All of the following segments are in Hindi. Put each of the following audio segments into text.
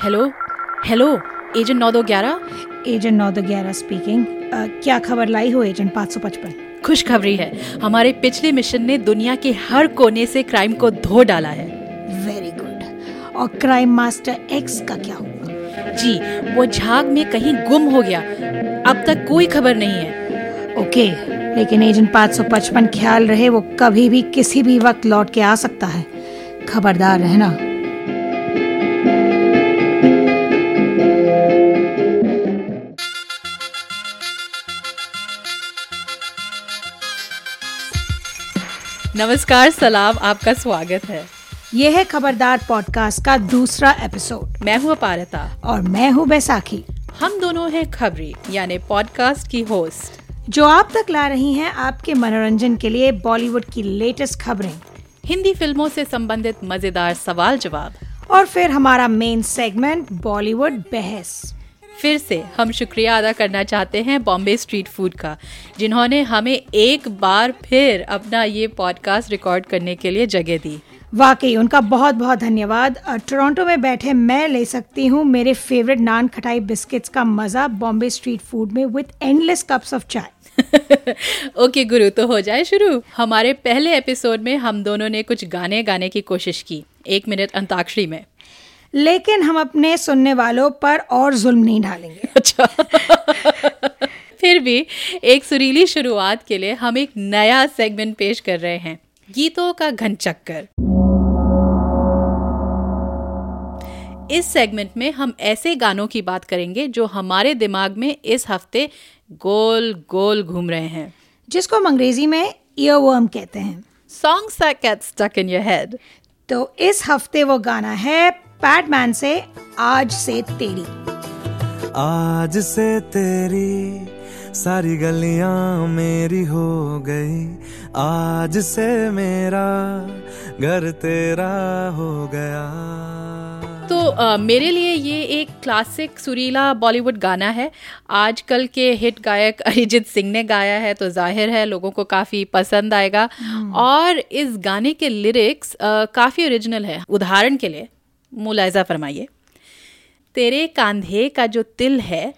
हेलो हेलो एजेंट नौ दो ग्यारह? एजेंट नौ दो ग्यारह स्पीकिंग क्या खबर लाई हो एजेंट पाँच सौ पचपन? खुशखबरी है। हमारे पिछले मिशन ने दुनिया के हर कोने से क्राइम को धो डाला है। वेरी गुड और क्राइम मास्टर एक्स का क्या हुआ? जी वो झाग में कहीं गुम हो गया। अब तक कोई खबर नहीं है। ओके लेकिन एजेंट पाँच सौ पचपन ख्याल रहे वो कभी भी किसी भी वक्त लौट के आ सकता है। खबरदार रहना। नमस्कार सलाम आपका स्वागत है। ये है खबरदार पॉडकास्ट का दूसरा एपिसोड मैं हूँ अपारता। और मैं हूँ बैसाखी। हम दोनों हैं खबरी यानी पॉडकास्ट की होस्ट जो आप तक ला रही हैं आपके मनोरंजन के लिए बॉलीवुड की लेटेस्ट खबरें। हिंदी फ़िल्मों से संबंधित मज़ेदार सवाल जवाब और फिर हमारा मेन सेगमेंट बॉलीवुड बहस। फिर से हम शुक्रिया अदा करना चाहते हैं बॉम्बे स्ट्रीट फ़ूड का जिन्होंने हमें एक बार फिर अपना ये पॉडकास्ट रिकॉर्ड करने के लिए जगह दी। वाकई उनका बहुत बहुत धन्यवाद टोरंटो में बैठे मैं ले सकती हूँ मेरे फेवरेट नान खटाई बिस्किट्स का मज़ा बॉम्बे स्ट्रीट फ़ूड में with endless cups of chai okay गुरु तो हो जाए शुरू। हमारे पहले एपिसोड में हम दोनों ने कुछ गाने गाने की कोशिश की एक मिनट अंताक्षरी में। लेकिन हम अपने सुनने वालों पर और जुल्म नहीं ढालेंगे अच्छा। फिर भी एक सुरीली शुरुआत के लिए हम एक नया सेगमेंट पेश कर रहे हैं गीतों का घन चक्कर। इस सेगमेंट में हम ऐसे गानों की बात करेंगे जो हमारे दिमाग में इस हफ़्ते गोल गोल घूम रहे हैं। जिसको हम अंग्रेज़ी में ईयरवर्म कहते हैं। Songs that get stuck in your head तो इस हफ़्ते वो गाना है पैडमैन से आज से तेरी। आज से तेरी सारी गलियाँ मेरी हो गई। आज से मेरा घर तेरा हो गया। तो अ, मेरे लिए ये एक क्लासिक सुरीला बॉलीवुड गाना है। आजकल के हिट गायक अरिजीत सिंह ने गाया है तो ज़ाहिर है लोगों को काफ़ी पसंद आएगा। और इस गाने के लिरिक्स काफ़ी ओरिजिनल है। उदाहरण के लिए मुलायजा फरमाइए। तेरे कांधे का जो तिल है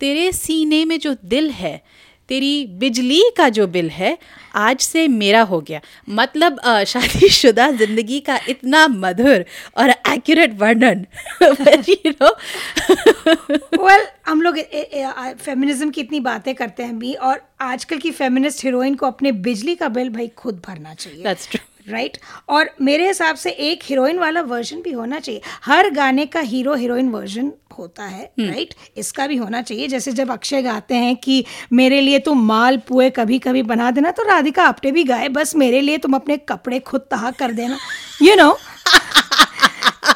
तेरे सीने में जो दिल है तेरी बिजली का जो बिल है आज से मेरा हो गया। मतलब शादीशुदा ज़िंदगी का इतना मधुर और एक्यूरेट वर्णन। वेल हम लोग फेमिनिज्म की इतनी बातें करते हैं भी और आजकल की फेमिनिस्ट हीरोइन को अपने बिजली का बिल भाई खुद भरना चाहिए। That's true. राइट और मेरे हिसाब से एक हीरोइन वाला वर्जन भी होना चाहिए। हर गाने का हीरो हीरोइन वर्जन होता है राइट इसका भी होना चाहिए। जैसे जब अक्षय गाते हैं कि मेरे लिए तुम माल पुए कभी कभी बना देना तो राधिका आपटे भी गाए बस मेरे लिए तुम अपने कपड़े खुद तहा कर देना। यू you नो know,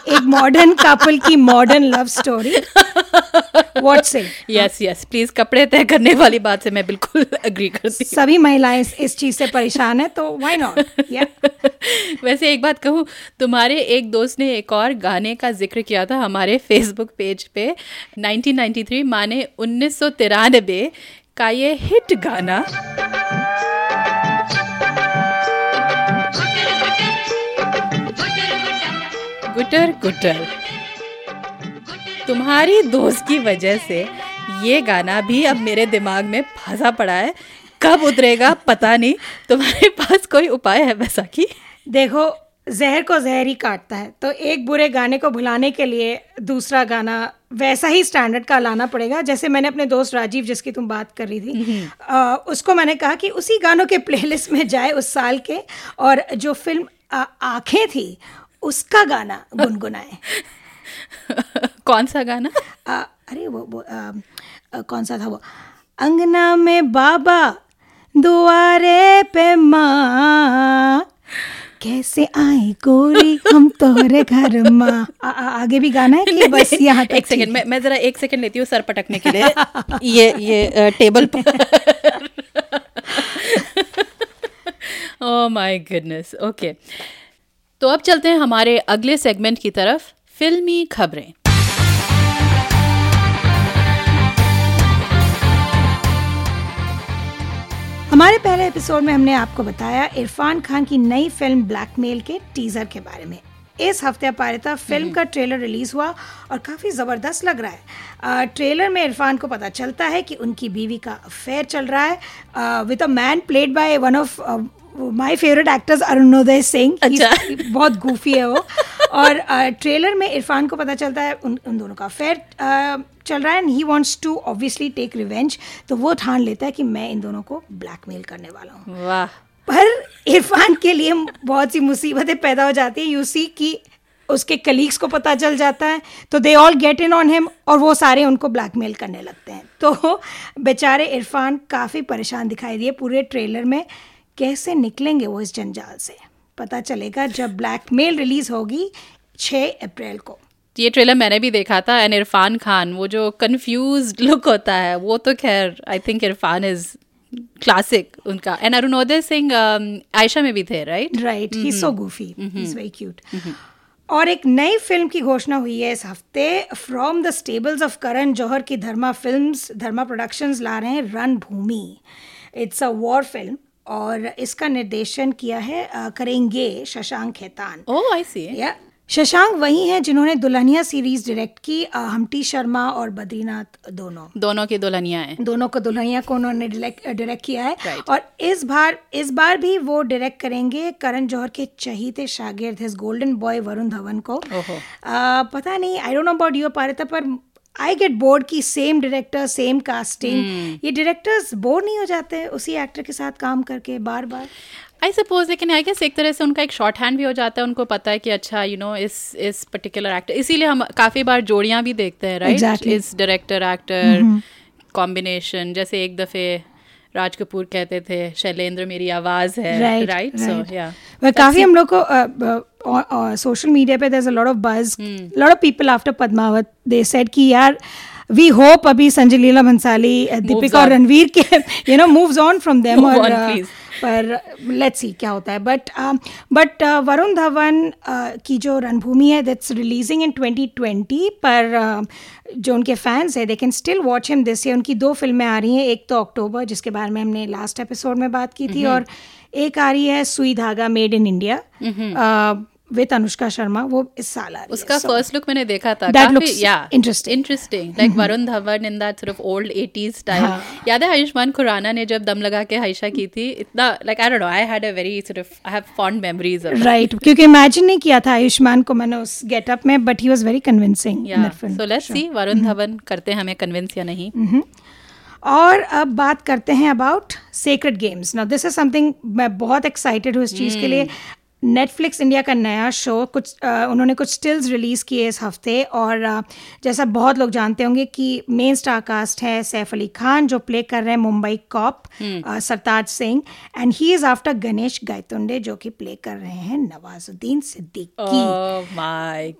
एक मॉडर्न कपल की modern love story what say yes yes please कपड़े तय करने वाली बात से मैं बिल्कुल अग्री करती हूँ। सभी महिलाएँ इस, चीज़ से परेशान है तो व्हाई नॉट वैसे एक बात कहूँ तुम्हारे एक दोस्त ने एक और गाने का ज़िक्र किया था हमारे फेसबुक पेज पे। 1993 माने उन्नीस सौ तिरानबे का ये हिट गाना। गुटर गुटर। तुम्हारी दोस्त की वजह से ये गाना भी अब मेरे दिमाग में फंसा पड़ा है। कब उतरेगा पता नहीं। तुम्हारे पास कोई उपाय है वैसा की देखो जहर को जहर ही काटता है। तो एक बुरे गाने को भुलाने के लिए दूसरा गाना वैसा ही स्टैंडर्ड का लाना पड़ेगा जैसे मैंने अपने दोस्त राजीव जिसकी तुम बात कर रही थी। आ, उसको मैंने कहा कि उसी गानों के प्लेलिस्ट में जाए उस साल के और जो फ़िल्म आँखें थी उसका गाना गुनगुनाए। कौन सा गाना? आ, अरे वो, वो आ, आ, कौन सा था वो? अंगना में बाबा दुआरे पे माँ। कैसे आई गोरी हम तोरे घर माँ। आगे भी गाना है कि बस यहाँ एक सेकंड मैं मैं जरा एक सेकंड लेती हूँ सर पटकने के लिए। ये ये टेबल पर। ओह माय गुडनेस ओके तो अब चलते हैं हमारे अगले सेगमेंट की तरफ़ फिल्मी खबरें। हमारे पहले एपिसोड में हमने आपको बताया इरफान खान की नई फ़िल्म ब्लैकमेल के टीजर के बारे में। इस हफ़्ते अपारिता फ़िल्म का ट्रेलर रिलीज़ हुआ और काफ़ी ज़बरदस्त लग रहा है। आ, ट्रेलर में इरफान को पता चलता है कि उनकी बीवी का अफेयर चल रहा है। With a man played by one of my favourite actors Arunoday Singh अच्छा। बहुत गूफी है वो। और ट्रेलर में इरफान को पता चलता है उन उन दोनों का। अफेयर चल रहा है and he wants to obviously take revenge तो वो ठान लेता है कि मैं इन दोनों को ब्लैकमेल करने वाला हूँ। वाह। पर इरफान के लिए बहुत सी मुसीबतें पैदा हो जाती हैं। यू सी कि उसके कलीग्स को पता चल जाता है तो they all get in on him और वो सारे उनको ब्लैकमेल करने लगते हैं। तो बेचारे इरफान काफ़ी परेशान दिखाई दिए पूरे ट्रेलर में। कैसे निकलेंगे वो इस जंजाल से? पता चलेगा जब ब्लैकमेल रिलीज़ होगी 6 अप्रैल को। ये ट्रेलर मैंने भी देखा था एंड इरफान खान वो जो कंफ्यूज लुक होता है वो तो खैर I think Irrfan is classic उनका। एंड अरुणोदय सिंह आयशा में भी थे right right he so goofy is very cute और एक नई फ़िल्म की घोषणा हुई है इस हफ़्ते। From the stables of Karan Johar की धर्मा फिल्म्स धर्मा प्रोडक्शंस ला रहे हैं Ranbhoomi it's a war film और इसका निर्देशन किया है करेंगे शशांक खेतान। ओह आई सी या शशांक वही हैं जिन्होंने दुल्हनिया सीरीज़ डायरेक्ट की हमटी शर्मा और बद्रीनाथ दोनों। दोनों की दुल्हनिया हैं। दोनों को दुल्हनिया को उन्होंने डायरेक्ट किया है। Right. और इस बार इस बार भी वो डायरेक्ट करेंगे करण जौहर के चहीते शागिर्द his golden boy Varun Dhawan को। ओहो। आ, पता नहीं I don't know about you Parita पर आई गेट बोर्ड की सेम डायरेक्टर सेम कास्टिंग ये डायरेक्टर्स बोर नहीं हो जाते उसी एक्टर के साथ काम करके बार बार आई सपोज़ लेकिन आई गेस एक तरह से उनका एक शॉर्ट हैंड भी हो जाता है उनको पता है कि अच्छा यू नो इस इस पर्टिकुलर एक्टर इसीलिए हम काफ़ी बार जोड़ियाँ भी देखते हैं राइट Exactly. इस डायरेक्टर एक्टर कॉम्बिनेशन जैसे एक दफ़े राज कपूर कहते थे शैलेंद्र मेरी आवाज़ है राइट सो या वह काफ़ी हम लोग को सोशल मीडिया पे there is a lot of buzz lot of people after Padmaavat they said कि यार वी होप अभी संजय लीला भंसाली uh, दीपिका और रणवीर के you know moves on from them और on, uh. पर लेट्स सी क्या होता है. बट बट वरुण धवन की जो रणभूमि है दैट्स रिलीजिंग इन 2020 पर uh, जो उनके फैंस हैं they can still watch him this उनकी दो फ़िल्में आ रही हैं एक तो अक्टूबर जिसके बारे में हमने लास्ट एपिसोड में बात की थी और एक आ रही है Sui Dhaaga made in India with Anushka Sharma वो इस साल आ रही उसका है फ़र्स्ट लुक मैंने देखा था। That looks interesting. Interesting interesting like Varun Dhawan in that sort of old 80s style याद है आयुष्मान खुराना ने जब दम लगा के हाइशा की थी इतना like I don't know I had a very sort of I have fond memories of right क्योंकि इमेजिन नहीं किया था आयुष्मान को मैंने उस गेटअप में but he was very convincing in या that film so let's see Varun Dhawan करते हैं हमें कन्विंस या नहीं। और अब बात करते हैं about secret games now this is something मैं बहुत एक्साइटेड हूँ इस चीज़ के लिए। नेटफ्लिक्स इंडिया का नया शो कुछ अ, उन्होंने कुछ स्टिल्स रिलीज़ किए इस हफ़्ते और अ, जैसा बहुत लोग जानते होंगे कि मेन स्टार कास्ट है सैफ अली खान जो प्ले कर रहे हैं Mumbai cop Sartaj Singh and he is after Ganesh Gaitonde जो कि प्ले कर रहे हैं नवाजुद्दीन सिद्दीकी।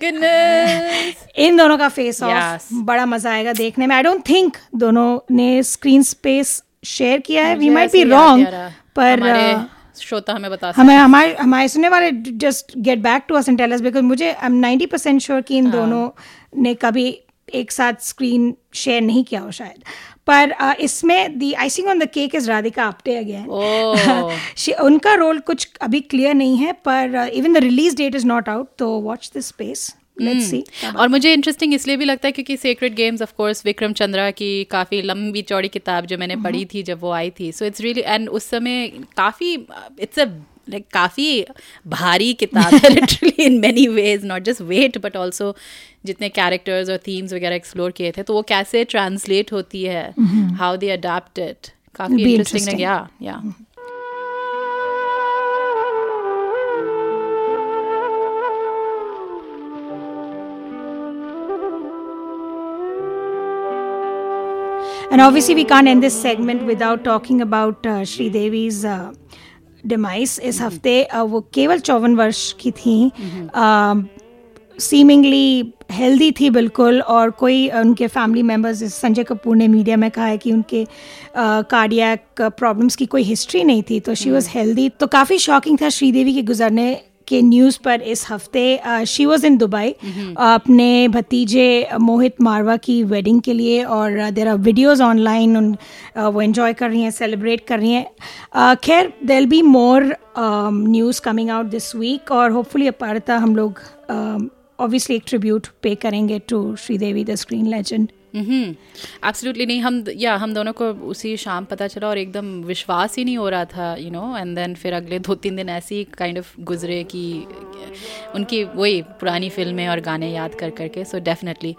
गुडनेस इन दोनों का फेस ऑफ़ Yes. बड़ा मज़ा आएगा देखने में। आई डोंट थिंक दोनों ने स्क्रीन स्पेस शेयर किया है। वी माइट बी रॉन्ग पर श्रोता हमें बता सकते हमें हमारे हमारे सुनने वाले just get back to us and tell us because मुझे I am ninety percent sure कि इन दोनों ने कभी एक साथ स्क्रीन शेयर नहीं किया हो शायद। पर uh, इसमें the icing on the cake is Radhika Apte again उनका रोल कुछ अभी क्लियर नहीं है पर even the release date is not out तो watch this space let's see और मुझे इंटरेस्टिंग इसलिए भी लगता है क्योंकि secret games of course Vikram Chandra की काफ़ी लंबी चौड़ी किताब जो मैंने पढ़ी थी जब वो आई थी। सो इट्स रियली एंड उस समय काफ़ी इट्स अ लाइक काफ़ी भारी किताब है literally in many ways not just weight but also जितने कैरेक्टर्स और थीम्स वगैरह एक्सप्लोर किए थे तो वो कैसे ट्रांसलेट होती है हाउ दे अडाप्ट इट काफ़ी इंटरेस्टिंग. या या And obviously, we can't end this segment without talking about uh, Sri Devi's uh, demise. इस हफ़्ते वो केवल चौवन वर्ष की थी सीमिंगली हेल्दी थी बिल्कुल और कोई उनके फैमिली मेंबर्स संजय कपूर ने मीडिया में कहा है कि उनके कार्डियक प्रॉब्लम्स की कोई हिस्ट्री नहीं थी तो शी वॉज़ हेल्दी तो काफ़ी शॉकिंग था श्रीदेवी के गुजरने के न्यूज़ पर इस हफ़्ते शी वॉज़ इन दुबई अपने भतीजे मोहित मारवा की वेडिंग के लिए और देर आर वीडियोज़ ऑनलाइन उन वो इन्जॉय कर रही हैं सेलिब्रेट कर रही हैं। खैर there be more news coming out this week और होपफुली अपारता हम लोग ऑब्वियसली एक ट्रिब्यूट पे करेंगे to Sridevi the screen legend absolutely नहीं, हम या हम दोनों को उसी शाम पता चला और एकदम विश्वास ही नहीं हो रहा था यू नो एंड देन फिर अगले दो तीन दिन ऐसे ही काइंड ऑफ़ गुजरे कि, उनकी वही पुरानी फ़िल्में और गाने याद कर करके सो डेफिनेटली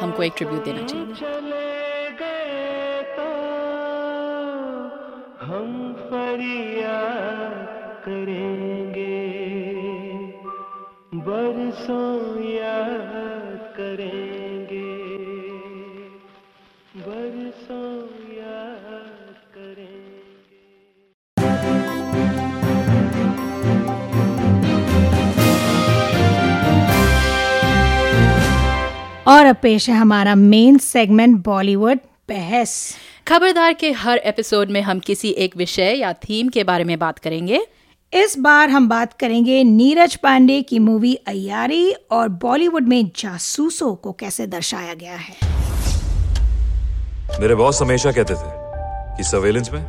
हमको एक ट्रिब्यूट देना चाहिए। हम करेंगे, बरसों और अब पेश है हमारा मेन सेगमेंट बॉलीवुड बहस। खबरदार के हर एपिसोड में हम किसी एक विषय या थीम के बारे में बात करेंगे। इस बार हम बात करेंगे नीरज पांडे की मूवी अयारी और बॉलीवुड में जासूसों को कैसे दर्शाया गया है। मेरे बॉस हमेशा कहते थे कि सर्वेलेंस में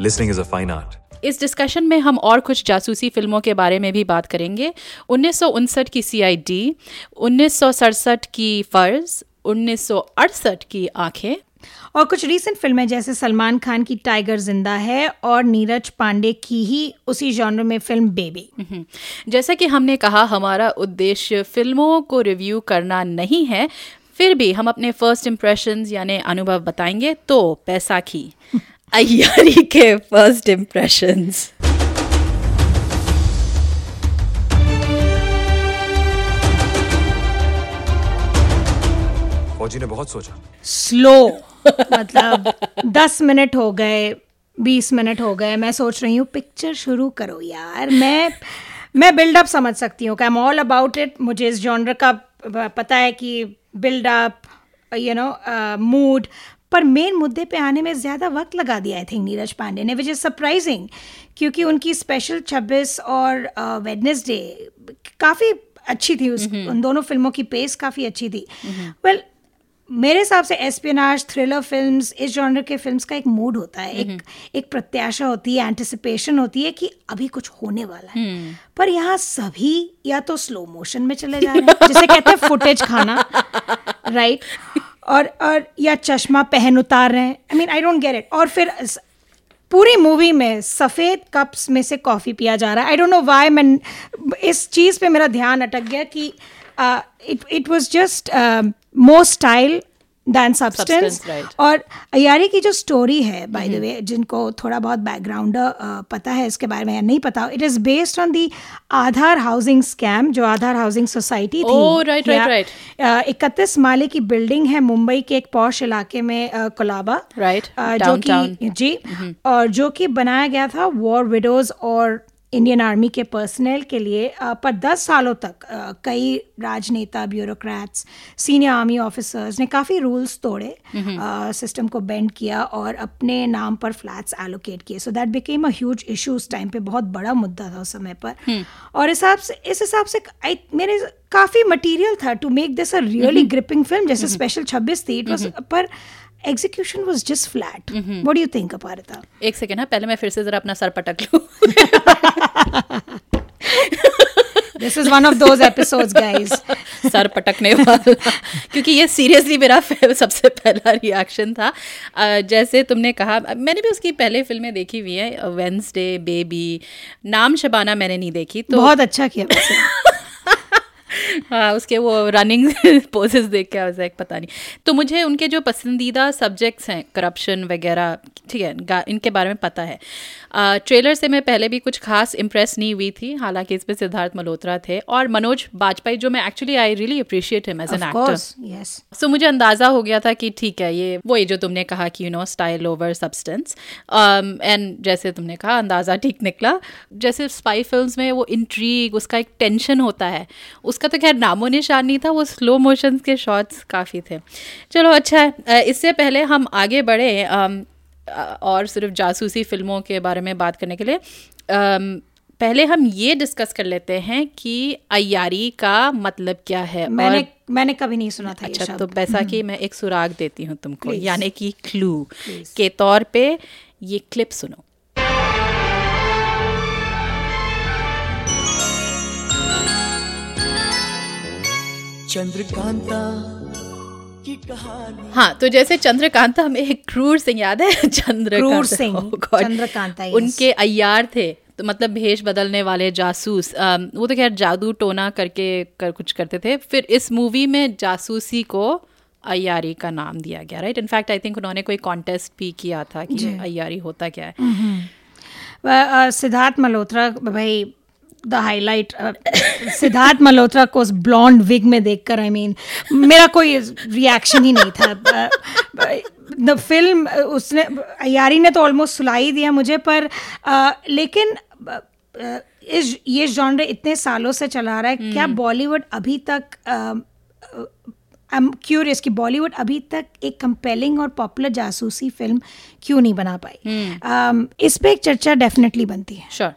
listening is a fine art इस डिस्कशन में हम और कुछ जासूसी फ़िल्मों के बारे में भी बात करेंगे। उन्नीस सौ उनसठ की सी आई डी की फ़र्ज़ उन्नीस सौ अड़सठ की आँखें। और कुछ रीसेंट फ़िल्में जैसे सलमान खान की टाइगर ज़िंदा है और नीरज पांडे की ही उसी जॉनर में फ़िल्म बेबी जैसा कि हमने कहा हमारा उद्देश्य फ़िल्मों को रिव्यू करना नहीं है फिर भी हम अपने फ़र्स्ट इम्प्रेशन यानी अनुभव बताएँगे तो पैसा की। अयारी के फ़र्स्ट इम्प्रेशंस फौजी ने बहुत सोचा। स्लो मतलब दस मिनट हो गए बीस मिनट हो गए। मैं सोच रही हूँ पिक्चर शुरू करो यार। मैं मैं बिल्डअप समझ सकती हूँ I am all about it मुझे इस जॉनर का पता है कि बिल्डअप यू नो मूड पर मेन मुद्दे पे आने में ज़्यादा वक्त लगा दिया आई थिंक नीरज पांडे ने विच इज़ सरप्राइजिंग क्योंकि उनकी स्पेशल छब्बीस और वेडनेसडे काफ़ी अच्छी थी उस उन दोनों फ़िल्मों की पेस काफ़ी अच्छी थी। वेल well, मेरे हिसाब से एस्पिनाज थ्रिलर फिल्म्स इस जॉनर के फिल्म्स का एक मूड होता है एक एक प्रत्याशा होती है एंटिसिपेशन होती है कि अभी कुछ होने वाला है। पर यहाँ सभी या तो स्लो मोशन में चले जा रहे हैं जिसे कहते हैं फुटेज खाना राइट और और, या चश्मा पहन उतार रहे हैं। I mean I don't get it और फिर पूरी मूवी में सफ़ेद कप्स में से कॉफ़ी पिया जा रहा है। आई डोंट नो वाई मैं इस चीज़ पे मेरा ध्यान अटक गया कि it it was just more style than substance और अयारी की जो स्टोरी है बाय द वे जिनको थोड़ा बहुत बैकग्राउंड uh, पता है इसके बारे में या नहीं पता it is based on the Aadhaar housing scam जो आधार हाउसिंग सोसाइटी थी। राइट राइट राइट इकतीस माले की बिल्डिंग है मुंबई के एक पौश इलाके में uh, कोलाबा। राइट uh, जो कि जी mm-hmm. और जो कि बनाया गया था वॉर विडोज और इंडियन आर्मी के पर्सनल के लिए पर दस सालों तक कई राजनेता ब्यूरोक्रेट्स सीनियर आर्मी ऑफिसर्स ने काफ़ी रूल्स तोड़े सिस्टम को बेंड किया और अपने नाम पर फ्लैट्स एलोकेट किए। So that became a huge issue उस टाइम पे बहुत बड़ा मुद्दा था उस समय पर। हम्म। और हिसाब से इस हिसाब से मेरे काफ़ी मटीरियल था to make this a really gripping film जैसे स्पेशल छब्बीस थी इट वॉज़ पर execution was just flat what do think Aparita एक सेकेंड है हाँ, पहले मैं फिर से जरा अपना सर पटक लूँ। This is one of those episodes guys sir पटकने वाला। क्योंकि ये सीरियसली मेरा सबसे पहला रिएक्शन था। जैसे तुमने कहा मैंने भी उसकी पहले फ़िल्में देखी हुई हैं वेंसडे बेबी नाम शबाना मैंने नहीं देखी तो बहुत अच्छा किया हाँ उसके वो रनिंग पोजेस देख के आई पता नहीं। तो मुझे उनके जो पसंदीदा सब्जेक्ट्स हैं करप्शन वगैरह ठीक है इनके बारे में पता है। ट्रेलर से मैं पहले भी कुछ खास इम्प्रेस नहीं हुई थी हालाँकि इसमें सिद्धार्थ मल्होत्रा थे और मनोज बाजपेयी जो मैं actually I really appreciate him as an actor so मुझे अंदाज़ा हो गया था कि ठीक है ये वही जो तुमने कहा कि you know style over substance and जैसे तुमने कहा अंदाज़ा ठीक निकला। जैसे स्पाई फ़िल्म में वो इंट्रीग उसका एक टेंशन होता है उसका तो खैर नामो निशान नहीं था वो स्लो मोशन के शॉट्स काफ़ी थे चलो अच्छा है इससे पहले हम आगे बढ़े और सिर्फ़ जासूसी फ़िल्मों के बारे में बात करने के लिए पहले हम ये डिस्कस कर लेते हैं कि अयारी का मतलब क्या है मैंने और मैंने कभी नहीं सुना था अच्छा तो। हम्म। वैसा कि मैं एक सुराग देती हूँ तुमको यानी कि क्लू के तौर पे ये क्लिप सुनो चंद्रकांता की कहानी। हाँ तो जैसे चंद्रकांता हमें एक क्रूर सिंह याद है? चंद्रकांता। क्रूर सिंह, Oh चंद्रकांता, उनके अय्यार थे तो मतलब भेष बदलने वाले जासूस वो तो खैर जादू टोना करके कर कुछ करते थे। फिर इस मूवी में जासूसी को अयारी का नाम दिया गया राइट इनफैक्ट आई थिंक उन्होंने कोई कॉन्टेस्ट भी किया था कि अयारी होता क्या है। सिद्धार्थ मल्होत्रा भाई द हाईलाइट सिद्धार्थ मल्होत्रा को उस ब्लॉन्ड विग में देखकर आई मीन मेरा कोई रिएक्शन ही नहीं था द फ़िल्म उसने अयारी ने तो ऑलमोस्ट सुला ही दिया मुझे पर अ, लेकिन अ, अ, इस ये जॉनर इतने सालों से चला रहा है hmm. क्या बॉलीवुड अभी तक आई एम क्यूरियस कि बॉलीवुड अभी तक एक कंपेलिंग और पॉपुलर जासूसी फ़िल्म क्यों नहीं बना पाई hmm. um, इस पर एक चर्चा डेफिनेटली बनती है श्योर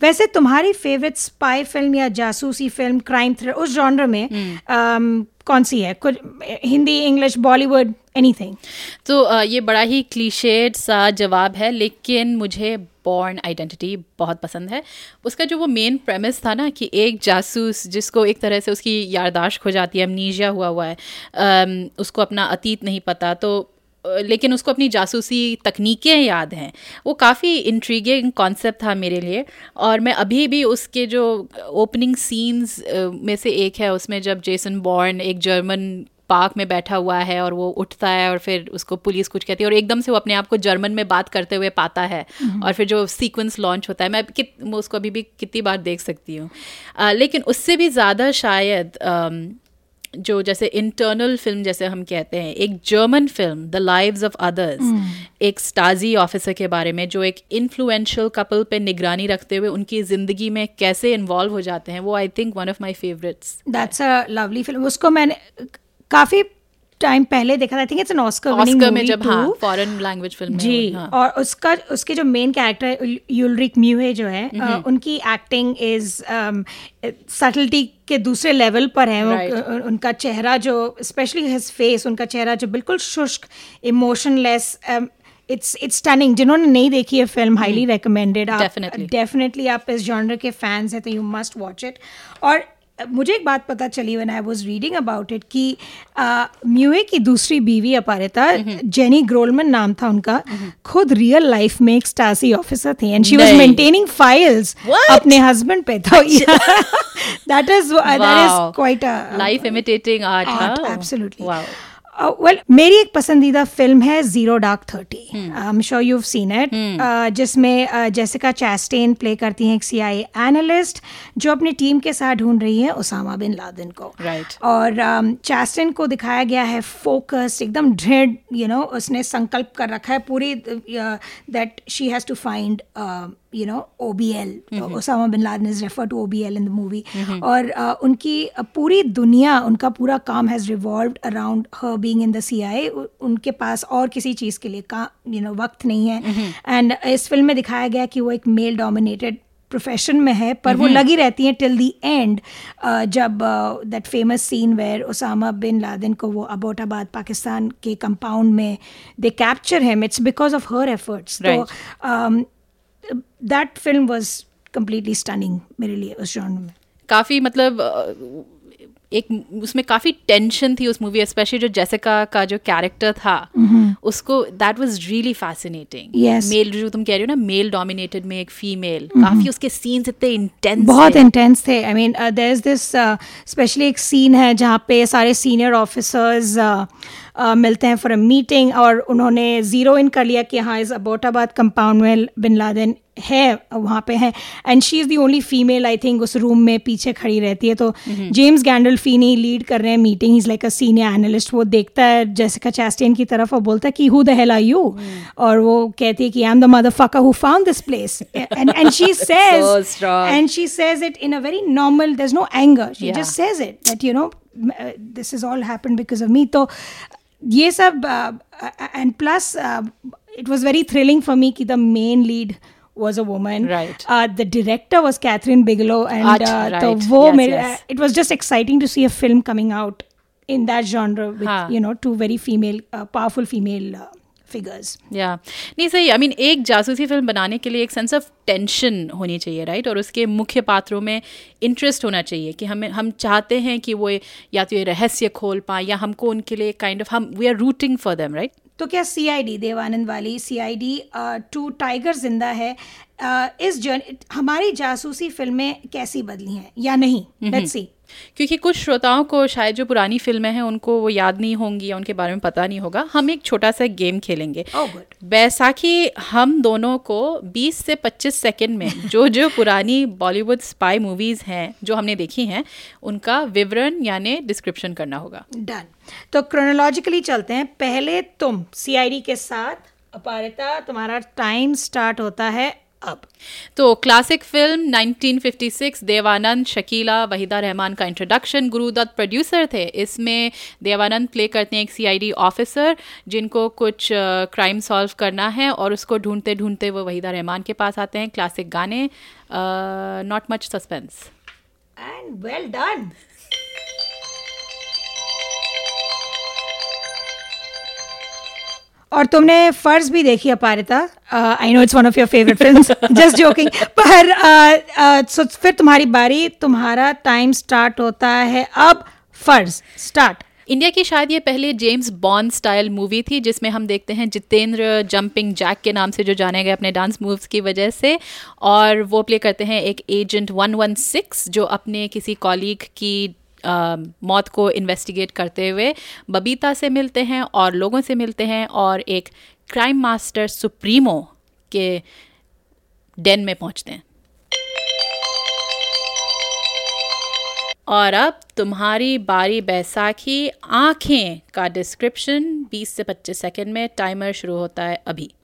वैसे तुम्हारी फेवरेट स्पाई फ़िल्म या जासूसी फ़िल्म क्राइम थ्रिलर उस जॉनर में um, कौन सी है? कुछ हिंदी इंग्लिश बॉलीवुड एनीथिंग तो ये बड़ा ही क्लीशेड सा जवाब है लेकिन मुझे बॉर्न आइडेंटिटी बहुत पसंद है। उसका जो वो मेन प्रेमिस था ना कि एक जासूस जिसको एक तरह से उसकी यारदाश्त खो जाती है अमनीजिया हुआ हुआ है उसको अपना अतीत नहीं पता तो लेकिन उसको अपनी जासूसी तकनीकें याद हैं। वो काफ़ी इंट्रीगिंग कॉन्सेप्ट था मेरे लिए। और मैं अभी भी उसके जो ओपनिंग सीन्स में से एक है उसमें जब जेसन बॉर्न एक जर्मन पार्क में बैठा हुआ है और वो उठता है और फिर उसको पुलिस कुछ कहती है और एकदम से वो अपने आप को जर्मन में बात करते हुए पाता है। और फिर जो सीक्वेंस लॉन्च होता है मैं कित मैं उसको अभी भी कितनी बार देख सकती हूँ। लेकिन उससे भी ज़्यादा शायद जो जैसे इंटरनल फ़िल्म जैसे हम कहते हैं एक German film the Lives of Others एक स्टाजी ऑफिसर के बारे में जो एक इन्फ्लुएंशियल कपल पे निगरानी रखते हुए उनकी ज़िंदगी में कैसे इन्वॉल्व हो जाते हैं वो I think one of my favourites that's a lovely film उसको मैंने काफ़ी टाइम पहले देखा था। I think it's an Oscar Oscar में जब हाँ फॉरेन लैंग्वेज फ़िल्म में जी हाँ. और उसका उसके जो मेन कैरेक्टर यूलरिक म्यूहे जो है अ, उनकी एक्टिंग इज़ सटलिटी के दूसरे लेवल पर है। Right. उ- उनका चेहरा जो स्पेशली हिज फेस उनका चेहरा जो बिल्कुल शुष्क इमोशनलेस इट्स इट्स स्टनिंग जिन्होंने नहीं देखी है फ़िल्म हाईली रिकमेंडेड आप डेफिनेटली आप इस जॉनर के फैंस हैं तो यू मस्ट वॉच इट और मुझे एक बात पता चली one I was reading about it कि म्यूए की दूसरी बीवी अपारिता जेनी ग्रोलमन नाम था उनका खुद रियल लाइफ में एक स्टासी ऑफिसर थी and she was. Maintaining files अपने हस्बैंड पे तो that is that. Is quite life imitating art art, absolutely. Wow well मेरी एक पसंदीदा फ़िल्म है Zero Dark Thirty I am sure you seen it जिसमें जेसिका चैस्टेन प्ले करती हैं एक सी आई एनालिस्ट जो अपनी टीम के साथ ढूंढ रही है ओसामा बिन लादेन को. Right. और चैस्टेन को दिखाया गया है फोकस्ड एकदम दृढ़ यू नो उसने संकल्प कर रखा है पूरी that she has to find you know O B L Osama bin Laden is refer to O B L in the movie और uh, उनकी uh, पूरी दुनिया उनका पूरा काम has revolve around her being in the eye उनके पास और किसी चीज़ के लिए का यू नो वक्त नहीं है। And mm-hmm. इस फ़िल्म में दिखाया गया कि वो एक मेल डोमिनेटेड प्रोफेशन में है पर वो लगी रहती हैं टिल दी एंड जब that famous scene where Osama bin Laden को वो अबोटाबाद पाकिस्तान के कंपाउंड में they capture him it's because of her efforts तो that film was completely stunning मेरे लिए उस जॉनर में। काफ़ी मतलब एक उसमें काफ़ी टेंशन थी उस मूवी स्पेशली जो जेसिका का जो कैरेक्टर था mm-hmm. उसको that was really fascinating male जो तुम कह रही हो ना मेल डोमिनेटेड में एक फीमेल mm-hmm. काफ़ी उसके सीन्स इतने इंटेंस बहुत इंटेंस थे I mean there is this specially एक सीन है जहाँ पे सारे सीनियर ऑफिसर्स Uh, मिलते हैं फॉर अ मीटिंग और उन्होंने ज़ीरो इन कर लिया कि हाँ इस अबोटाबाद कंपाउंड में बिन लादेन है वहाँ पे है। And she is the only female I think उस रूम में पीछे खड़ी रहती है। तो जेम्स गैंडलफीनी लीड कर रहे हैं meeting is like a senior analyst वो देखता है जेसिका चैस्टियन की तरफ़ और बोलता है कि who the hell are you और वो कहती है कि I am the motherfucker who found this place and and she says strong. and she says it in a very normal there's no anger. She Yeah. just says it that you know m- uh, this has all happened because of me. तो ये सब and plus it was very thrilling for me कि the main lead was a woman. Right. Uh, the director was Catherine Bigelow, and uh, तो right. वो Yes, मेरे yes. it was just exciting to see a film coming out in that genre with हाँ. you know two very female, uh, powerful female uh, figures. या नहीं सही आई मीन एक जासूसी फ़िल्म बनाने के लिए एक सेंस ऑफ़ टेंशन होनी चाहिए राइट और उसके मुख्य पात्रों में इंटरेस्ट होना चाहिए कि हमें हम चाहते हैं कि वो या तो ये रहस्य खोल पाए या हमको उनके लिए काइंड ऑफ़ हम we are rooting for them right तो क्या सी आई डी देवानंद वाली C I D to Tiger Zinda Hai? uh, इस जर्नी हमारी जासूसी फ़िल्में कैसी बदली हैं या नहीं? लेट्स सी क्योंकि कुछ श्रोताओं को शायद जो पुरानी फ़िल्में हैं उनको वो याद नहीं होंगी या उनके बारे में पता नहीं होगा। हम एक छोटा सा गेम खेलेंगे। Oh, बैसाखी हम दोनों को 20 से 25 सेकंड में जो जो पुरानी बॉलीवुड स्पाई मूवीज़ हैं जो हमने देखी हैं उनका विवरण यानी डिस्क्रिप्शन करना होगा। डन तो क्रोनोलॉजिकली चलते हैं। पहले तुम सीआईडी के साथ अपारिता तुम्हारा टाइम स्टार्ट होता है अब तो क्लासिक फ़िल्म 1956 देवानंद शकीला वहीदा रहमान का इंट्रोडक्शन गुरुदत्त प्रोड्यूसर थे। इसमें देवानंद प्ले करते हैं एक सीआईडी ऑफिसर जिनको कुछ क्राइम सॉल्व करना है और उसको ढूंढते ढूंढते वो वहीदा रहमान के पास आते हैं। क्लासिक गाने not much suspense and well done और तुमने फ़र्ज़ भी देखी Aparita. I know it's one of your favourite films just joking पर uh, uh, so फिर तुम्हारी बारी। तुम्हारा टाइम स्टार्ट होता है अब फ़र्ज़। स्टार्ट इंडिया की शायद ये पहले जेम्स बॉन्ड स्टाइल मूवी थी जिसमें हम देखते हैं जितेंद्र जंपिंग जैक के नाम से जो जाने गए अपने डांस मूव्स की वजह से। और वो प्ले करते हैं एक एजेंट 116 जो अपने किसी कॉलीग की अ, मौत को इन्वेस्टिगेट करते हुए बबीता से मिलते हैं और लोगों से मिलते हैं और एक क्राइम मास्टर सुप्रीमो के डेन में पहुँचते हैं। और अब तुम्हारी बारी बैसाखी आँखें का डिस्क्रिप्शन 20 से 25 सेकंड में टाइमर शुरू होता है अभी।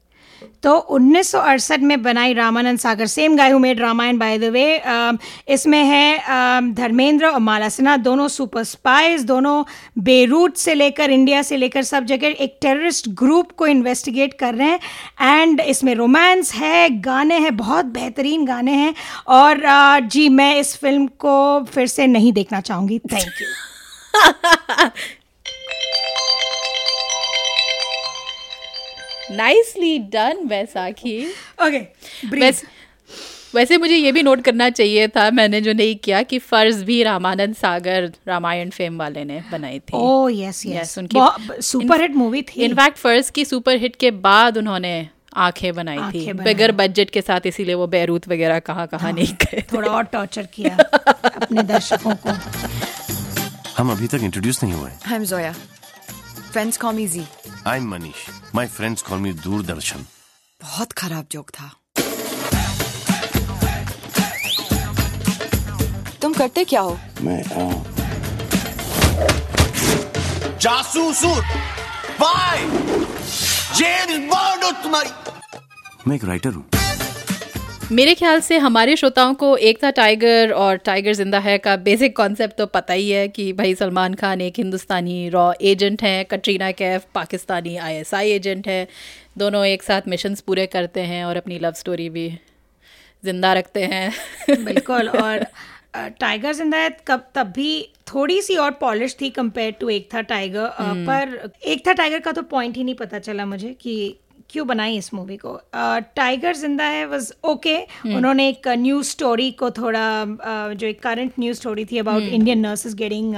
तो 1968 में बनाई Ramanand Sagar. Same guy who made Ramayan by the way इसमें है धर्मेंद्र और माला सिन्हा दोनों सुपर स्पाइस दोनों बेरूट से लेकर इंडिया से लेकर सब जगह एक टेररिस्ट ग्रुप को इन्वेस्टिगेट कर रहे हैं। एंड इसमें रोमांस है गाने हैं बहुत बेहतरीन गाने हैं। और अ, जी मैं इस फ़िल्म को फिर से नहीं देखना चाहूँगी। Thank you nicely done Baisakhi okay वैस, वैसे मुझे ये भी नोट करना चाहिए था मैंने जो नहीं किया कि फ़र्ज़ भी रामानंद सागर रामायण फेम वाले ने बनाई थी। ओह यस यस उनकी- सुपर हिट मूवी थी। इनफैक्ट फ़र्ज़ की सुपर हिट के बाद उन्होंने आँखें बनाई थी। बगैर बजट के साथ इसीलिए वो बैरूत वगैरह कहाँ कहाँ नहीं गए। थोड़ा और टॉर्चर किया अपने दर्शकों को। हम अभी तक इंट्रोड्यूस नहीं हुए। I'm Zoya. Friends call me Z. I am Manish my friends call me Doordarshan बहुत खराब जोक था। तुम करते क्या हो? मैं जासूस हूँ बाय। जेम्स बॉन्ड हो तुम्हारी मैं एक राइटर हूँ। मेरे ख्याल से हमारे श्रोताओं को एक था टाइगर और टाइगर ज़िंदा है का बेसिक कॉन्सेप्ट तो पता ही है कि भाई सलमान खान एक हिंदुस्तानी रॉ एजेंट हैं कटरीना कैफ पाकिस्तानी आईएसआई एजेंट है। दोनों एक साथ मिशंस पूरे करते हैं और अपनी लव स्टोरी भी ज़िंदा रखते हैं। बिल्कुल और टाइगर ज़िंदा है कब तब भी थोड़ी सी और पॉलिश थी कंपेयर टू एक था टाइगर। पर एक था टाइगर का तो पॉइंट ही नहीं पता चला मुझे कि क्यों बनाई इस मूवी को? टाइगर ज़िंदा है वॉज़ ओके उन्होंने एक न्यूज़ स्टोरी को थोड़ा जो एक करंट न्यूज़ स्टोरी थी about Indian nurses getting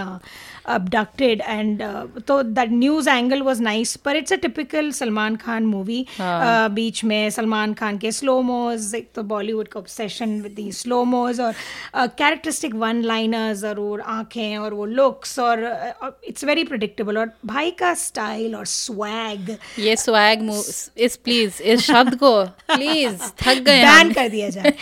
abducted and uh, तो that news angle was nice पर it's a typical Salman Khan movie बीच में सलमान खान के स्लो मोज एक तो बॉलीवुड का obsession with the slow mo और कैरेक्टरिस्टिक वन लाइनर्स और वो आँखें और वो लुक्स और इट्स वेरी प्रिडिक्टेबल और भाई का स्टाइल और स्वैग ये स्वैग इस प्लीज़ इस शब्द को प्लीज़ थक गए बैन कर दिया जाए।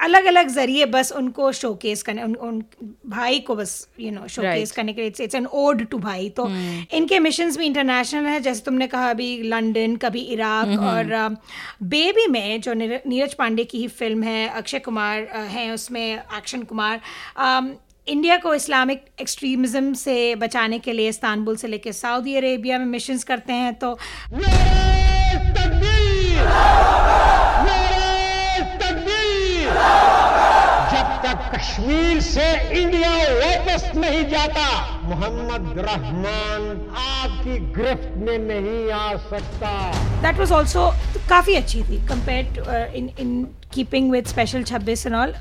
अलग अलग ज़रिए बस उनको शोकेस करने उन, उन भाई को बस यू नो शोकेस Right. करने के लिए इट्स एन ओड टू भाई तो इनके मिशंस भी इंटरनेशनल है जैसे तुमने कहा अभी लंदन कभी इराक और बेबी में जो नीर- नीरज पांडे की ही फ़िल्म है अक्षय कुमार अ, हैं उसमें एक्शन कुमार इंडिया को इस्लामिक एक्सट्रीमिज्म से बचाने के लिए इस्तानबुल से लेकर सऊदी अरेबिया में मिशंस करते हैं तो कश्मीर से इंडिया वापस नहीं जाता। मोहम्मद रहमान आपकी गिरफ्त में नहीं आ सकता। दैट वॉज़ ऑल्सो काफ़ी अच्छी थी compare in in keeping with special 26 and all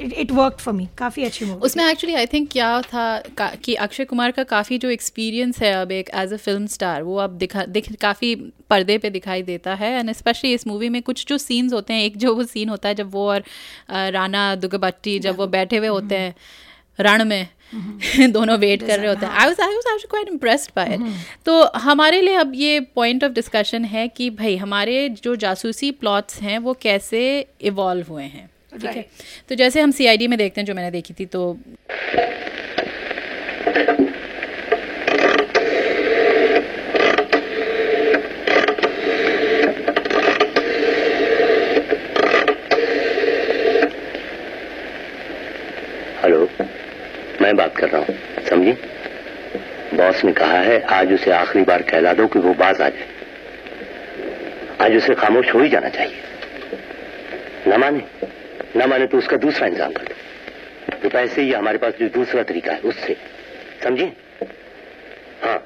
it worked for me काफ़ी अच्छी मूवी उसमें एक्चुअली आई थिंक क्या था कि अक्षय कुमार का काफ़ी जो एक्सपीरियंस है अब एक एज अ फ़िल्म स्टार वो अब दिखा दिख काफ़ी पर्दे पे दिखाई देता है। एंड स्पेशली इस मूवी में कुछ जो सीन्स होते हैं एक जो वो सीन होता है जब वो और राणा दुगबट्टी जब वो बैठे हुए होते हैं रण में दोनों वेट कर रहे होते हैं। I was I was actually quite impressed by it तो हमारे लिए अब ये पॉइंट ऑफ़ डिस्कशन है कि भाई हमारे जो जासूसी प्लॉट्स हैं वो कैसे इवॉल्व हुए हैं। ठीक है। तो जैसे हम सीआईडी में देखते हैं जो मैंने देखी थी तो हेलो मैं बात कर रहा हूँ समझी? बॉस ने कहा है आज उसे आखिरी बार कहला दो कि वो बाज आ जाए। आज उसे खामोश हो ही जाना चाहिए। न माने? न माने तो उसका दूसरा इंतज़ाम कर दो। तो पैसे ही हमारे पास जो दूसरा तरीका है उससे। समझे? हाँ।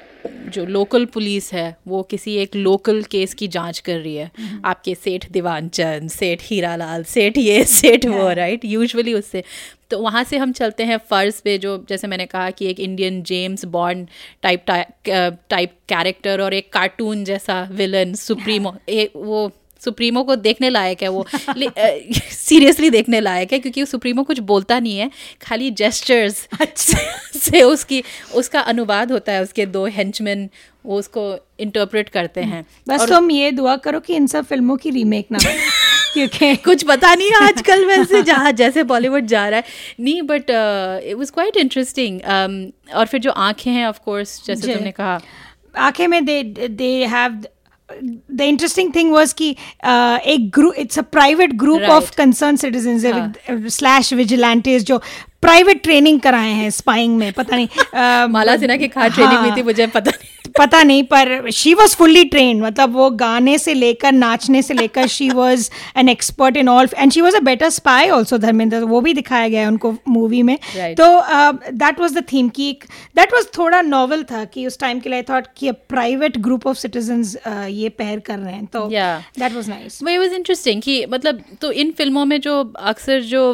जो लोकल पुलिस है वो किसी एक लोकल केस की जाँच कर रही है। आपके सेठ दीवानचंद सेठ हीरालाल सेठ ये सेठ वो राइट यूजुअली उससे। तो वहाँ से हम चलते हैं फ़र्ज़ पे जो जैसे मैंने कहा कि एक Indian James Bond type type character और एक कार्टून जैसा विलन सुप्रीमो एक वो सुप्रीमो को देखने लायक है वो। सीरियसली देखने लायक है क्योंकि सुप्रीमो कुछ बोलता नहीं है खाली जेस्चर्स से उसकी उसका अनुवाद होता है उसके दो हेंचमैन वो उसको इंटरप्रेट करते हैं। बस तुम ये दुआ करो कि इन सब फ़िल्मों की रीमेक ना क्योंकि कुछ पता नहीं आजकल वैसे जहाँ जैसे बॉलीवुड जा रहा है। नहीं but it was quite interesting और फिर जो आँखें हैं ऑफ़ कोर्स जैसे तुमने कहा। आँखें में they they have the interesting thing was कि uh, एक group it's a private group of concern citizen slash vigilantes जो प्राइवेट ट्रेनिंग कराए हैं स्पाइंग में पता नहीं uh, माला सिन्हा की कहाँ ट्रेनिंग हुई थी मुझे पता नहीं। पता नहीं पर शी वॉज़ फुल्ली ट्रेन मतलब वो गाने से लेकर नाचने से लेकर she was an expert in all and she was a better spy also Dharmendra वो भी दिखाया गया है उनको मूवी में। Right. तो दैट वॉज़ द थीम की दैट वॉज़ थोड़ा नॉवल था कि उस टाइम के लिए थॉट कि a private group of citizen ये पैर कर रहे हैं तो दैट वॉज़ नाइस वही वॉज़ इंटरेस्टिंग कि मतलब तो इन फ़िल्मों में जो अक्सर जो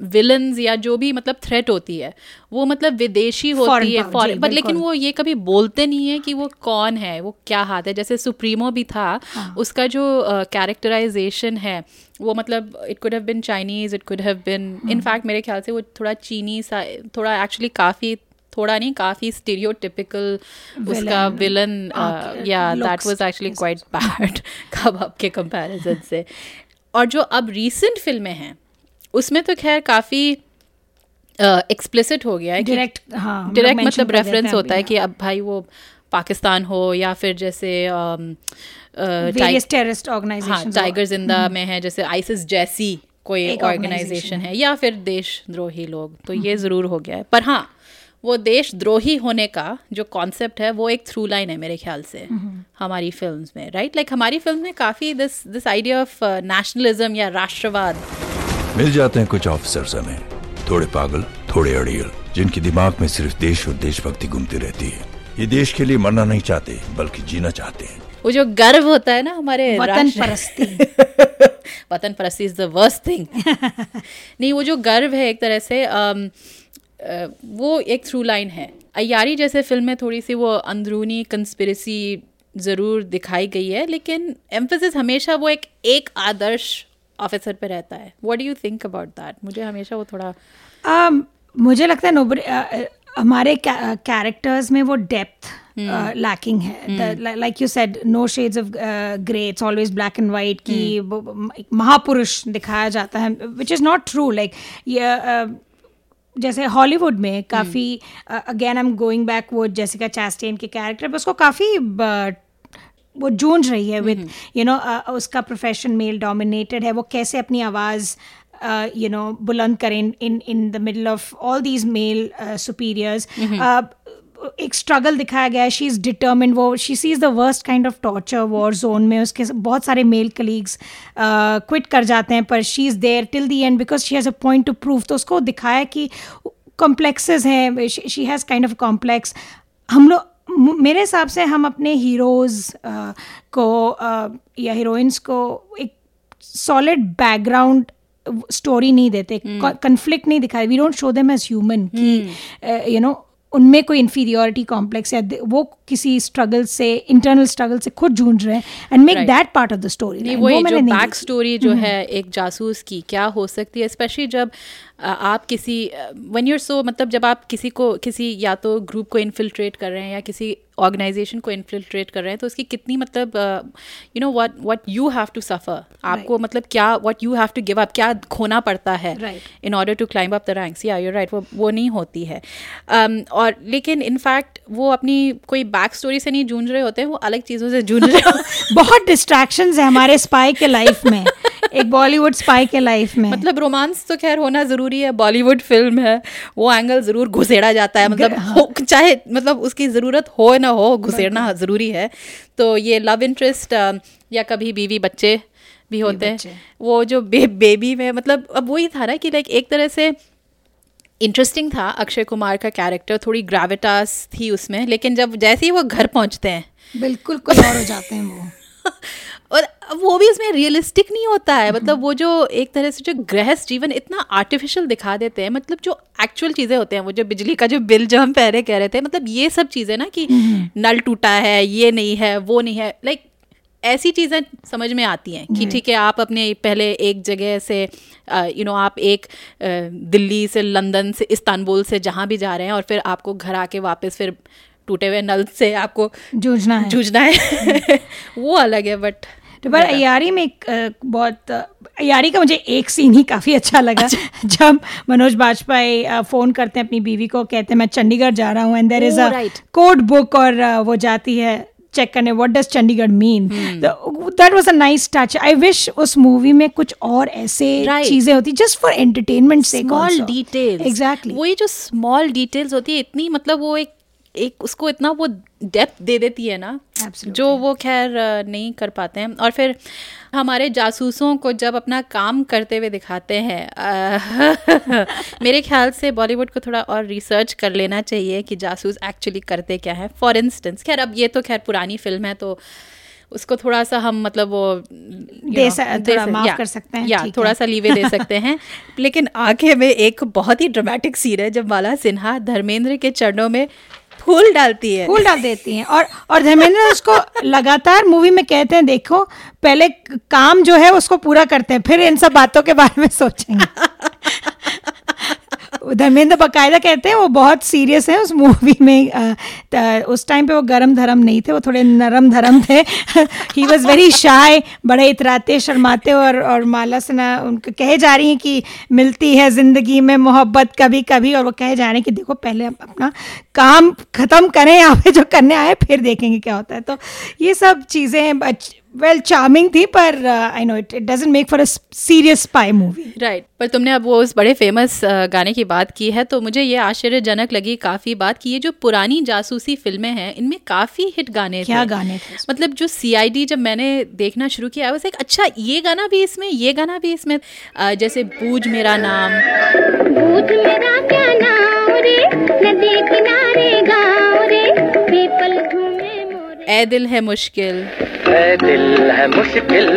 विलन्स या जो भी मतलब थ्रेट होती है वो मतलब विदेशी होती है फॉरेन बट लेकिन वो ये कभी बोलते नहीं है कि वो कौन है वो क्या हाथ है जैसे सुप्रीमो भी था हाँ। उसका जो कैरेक्टराइजेशन uh, है वो मतलब it could have been Chinese it could have been. In fact मेरे ख्याल से वो थोड़ा चीनी सा थोड़ा एक्चुअली काफ़ी थोड़ा नहीं काफ़ी स्टीरियोटिपिकल उसका विलन या that was actually quite bad कबाब के कंपैरिजन से और जो अब रीसेंट फ़िल्में हैं उसमें तो खैर काफ़ी एक्सप्लिसिट uh, हो गया है डायरेक्ट हाँ डायरेक्ट मतलब रेफरेंस होता है कि अब भाई वो पाकिस्तान हो या फिर जैसे टेररिस्ट हाँ ऑर्गेनाइजेशन टाइगर ज़िंदा में है जैसे आइसिस जैसी कोई ऑर्गेनाइजेशन है या फिर देशद्रोही लोग तो ये ज़रूर हो गया है। पर हाँ वो देशद्रोही होने का जो कॉन्सेप्ट है वो एक थ्रू लाइन है मेरे ख्याल से हमारी फिल्म्स में राइट लाइक हमारी फ़िल्म में काफ़ी this this idea of nationalism या राष्ट्रवाद मिल जाते हैं कुछ ऑफिसर्स हमें। थोड़े पागल थोड़े अड़ियल जिनके दिमाग में सिर्फ़ देश और देशभक्ति घूमती रहती है। ये देश के लिए मरना नहीं चाहते बल्कि जीना चाहते हैं। वो जो गर्व होता है ना हमारे वतन परस्ती। वतन परस्ती इज़ द वर्स्ट थिंग नहीं वो जो गर्व है एक तरह से अम, अ, वो एक थ्रू लाइन है। अयारी जैसे फ़िल्म में थोड़ी सी वो अंदरूनी कंस्पिरेसी ज़रूर दिखाई गई है लेकिन एम्फोसिस हमेशा वो एक एक आदर्श ऑफिसर पे रहता है। What do you think about that मुझे हमेशा वो थोड़ा um, मुझे लगता है नोबरी हमारे कैरेक्टर्स में वो डेप्थ लैकिंग है। Like you said no shades of grey it's always black and white की वो महापुरुष दिखाया जाता है which is not true like जैसे हॉलीवुड में काफ़ी again I am going back वो जेसिका चैस्टेन के कैरेक्टर पर उसको काफ़ी वो जूझ रही है विद यू नो उसका प्रोफेशन मेल डोमिनेटेड है वो कैसे अपनी आवाज़ यू नो बुलंद करें in in the middle of all these male superiors एक स्ट्रगल दिखाया गया है शी इज़ डिटर्मिन वो she sees the worst kind of torture war zone में उसके बहुत सारे मेल कलीग्स क्विट कर जाते हैं पर she is there till the end because she has a point to prove तो उसको दिखाया कि कॉम्प्लेक्सेस हैं she has kind of complex हम लोग मेरे हिसाब से हम अपने हीरोज़ को आ, या हीरोइंस को एक सॉलिड बैकग्राउंड स्टोरी नहीं देते कन्फ्लिक्ट नहीं दिखाई we don't show them as human कि यू नो उनमें कोई इन्फीरियोरिटी कॉम्प्लेक्स या वो किसी स्ट्रगल से इंटरनल स्ट्रगल से खुद जूझ रहे हैं and make that part of the story वो जो बैक स्टोरी जो है एक जासूस की क्या हो सकती है? स्पेशली जब आप किसी वन यूर सो मतलब जब आप किसी को किसी या तो ग्रुप को इन्फिल्ट्रेट कर रहे हैं या किसी ऑर्गेनाइजेशन को इन्फिल्ट्रेट कर रहे हैं तो उसकी कितनी मतलब you know what what you have to suffer आपको मतलब क्या what you have to give up क्या खोना पड़ता है in order to climb up the ranks या यूर राइट वो वो नहीं होती है। Um, और लेकिन इनफैक्ट वो अपनी कोई बैक स्टोरी से नहीं जूझ रहे होते हैं वो अलग चीज़ों से जूझ रहे बहुत डिस्ट्रैक्शन है हमारे स्पाई के लाइफ में। एक बॉलीवुड स्पाई के लाइफ में। मतलब रोमांस तो खैर होना ज़रूरी है बॉलीवुड फ़िल्म है वो एंगल ज़रूर घुसेड़ा जाता है मतलब हाँ. चाहे मतलब उसकी ज़रूरत हो ना हो घुसेड़ना ज़रूरी है। तो ये लव इंटरेस्ट या कभी बीवी बच्चे भी होते हैं वो जो बे, बेबी में मतलब अब वही था ना कि लाइक एक तरह से इंटरेस्टिंग था अक्षय कुमार का कैरेक्टर थोड़ी ग्रेविटास थी उसमें लेकिन जब जैसे ही वो घर पहुँचते हैं बिल्कुल कोई और हो जाते हैं वो। और वो भी उसमें रियलिस्टिक नहीं होता है। मतलब वो जो एक तरह से जो गृहस्थ जीवन इतना आर्टिफिशियल दिखा देते हैं मतलब जो एक्चुअल चीज़ें होते हैं वो जो बिजली का जो बिल जो हम पहले कह रहे थे मतलब ये सब चीज़ें ना कि नल टूटा है ये नहीं है वो नहीं है लाइक ऐसी चीज़ें समझ में आती हैं कि ठीक है आप अपने पहले एक जगह से यू नो आप एक दिल्ली से लंदन से इस्तानबुल से जहाँ भी जा रहे हैं और फिर आपको घर आके वापस फिर टूटे हुए नल से आपको जूझना है। जूझना है। वो अलग है बट तो पर अयारी में एक बहुत अयारी का मुझे एक सीन ही काफ़ी अच्छा लगा। अच्छा। जब मनोज बाजपेयी फ़ोन करते हैं अपनी बीवी को कहते हैं मैं चंडीगढ़ जा रहा हूँ and there is a code book और वो जाती है चेक करने what does Chandigarh mean that was a nice touch I wish उस मूवी में कुछ और ऐसे right. चीज़ें होती जस्ट फॉर एंटरटेनमेंट से स्मॉल डिटेल्स एग्जैक्टली वही जो स्मॉल डिटेल्स होती है इतनी मतलब वो एक एक उसको इतना वो डेप्थ दे देती है ना Absolutely. जो वो खैर नहीं कर पाते हैं। और फिर हमारे जासूसों को जब अपना काम करते हुए दिखाते हैं मेरे ख्याल से बॉलीवुड को थोड़ा और रिसर्च कर लेना चाहिए कि जासूस एक्चुअली करते क्या है। फॉर इंस्टेंस खैर अब ये तो खैर पुरानी फ़िल्म है तो उसको थोड़ा सा हम मतलब वो दे, सा, दे माफ़ कर सकते हैं या थोड़ा सा लीवे दे सकते हैं। लेकिन आगे में एक बहुत ही ड्रामेटिक सीन है जब माला सिन्हा धर्मेंद्र के चरणों में फूल डालती है। फूल डाल देती हैं। और और धर्मेंद्र उसको लगातार मूवी में कहते हैं देखो पहले काम जो है उसको पूरा करते हैं फिर इन सब बातों के बारे में सोचेंगे। धर्मेंद्र बकायदा कहते हैं, वो बहुत सीरियस है उस मूवी में उस टाइम पे वो गरम धर्म नहीं थे, वो थोड़े नरम धर्म थे। ही वॉज़ वेरी शाय बड़े इतराते, शर्माते और और माला सिन्हा उनको, कहे जा रही हैं कि मिलती है ज़िंदगी में मोहब्बत कभी कभी और वो कहे जा रहे हैं कि देखो पहले अपना काम ख़त्म करें, यहाँ पे जो करने आए, फिर देखेंगे क्या होता है। तो ये सब चीज़ें वेल चार्मिंग थी पर I know it it doesn't make for a serious spy movie right पर तुमने अब वो उस बड़े फ़ेमस uh, गाने की बात की है तो मुझे ये आश्चर्यजनक लगी काफ़ी बात कि ये जो पुरानी जासूसी फ़िल्में हैं इनमें काफ़ी हिट गाने क्या थे। गाने थे मतलब जो सीआईडी जब मैंने देखना शुरू किया वैसे एक अच्छा ये गाना भी इसमें ये गाना भी इसमें uh, जैसे बूझ मेरा नाम। बूझ मेरा क्या नाम रे? नदी किनारे पीपल ए दिल है मुश्किल। ए दिल है मुश्किल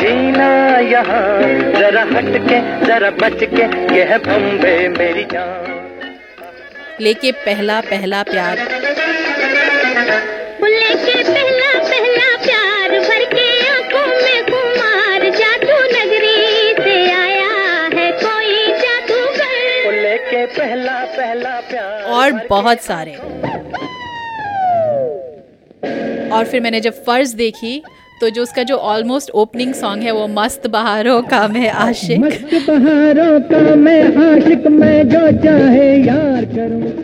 जीना यहाँ। जरा हट के जरा बच के ये है बम्बे मेरी जान। लेके पहला पहला प्यार। लेके पहला पहला प्यार भर के आँखों में कुमार। जादू नगरी से आया है कोई जादूगर। लेके पहला पहला प्यार। और बहुत सारे। और फिर मैंने जब फ़र्ज़ देखी तो जो उसका जो ऑलमोस्ट ओपनिंग सॉन्ग है वो मस्त बहारों का मैं आशिक मस्त बहारों का मैं आशिक मैं जो चाहे यार करूँ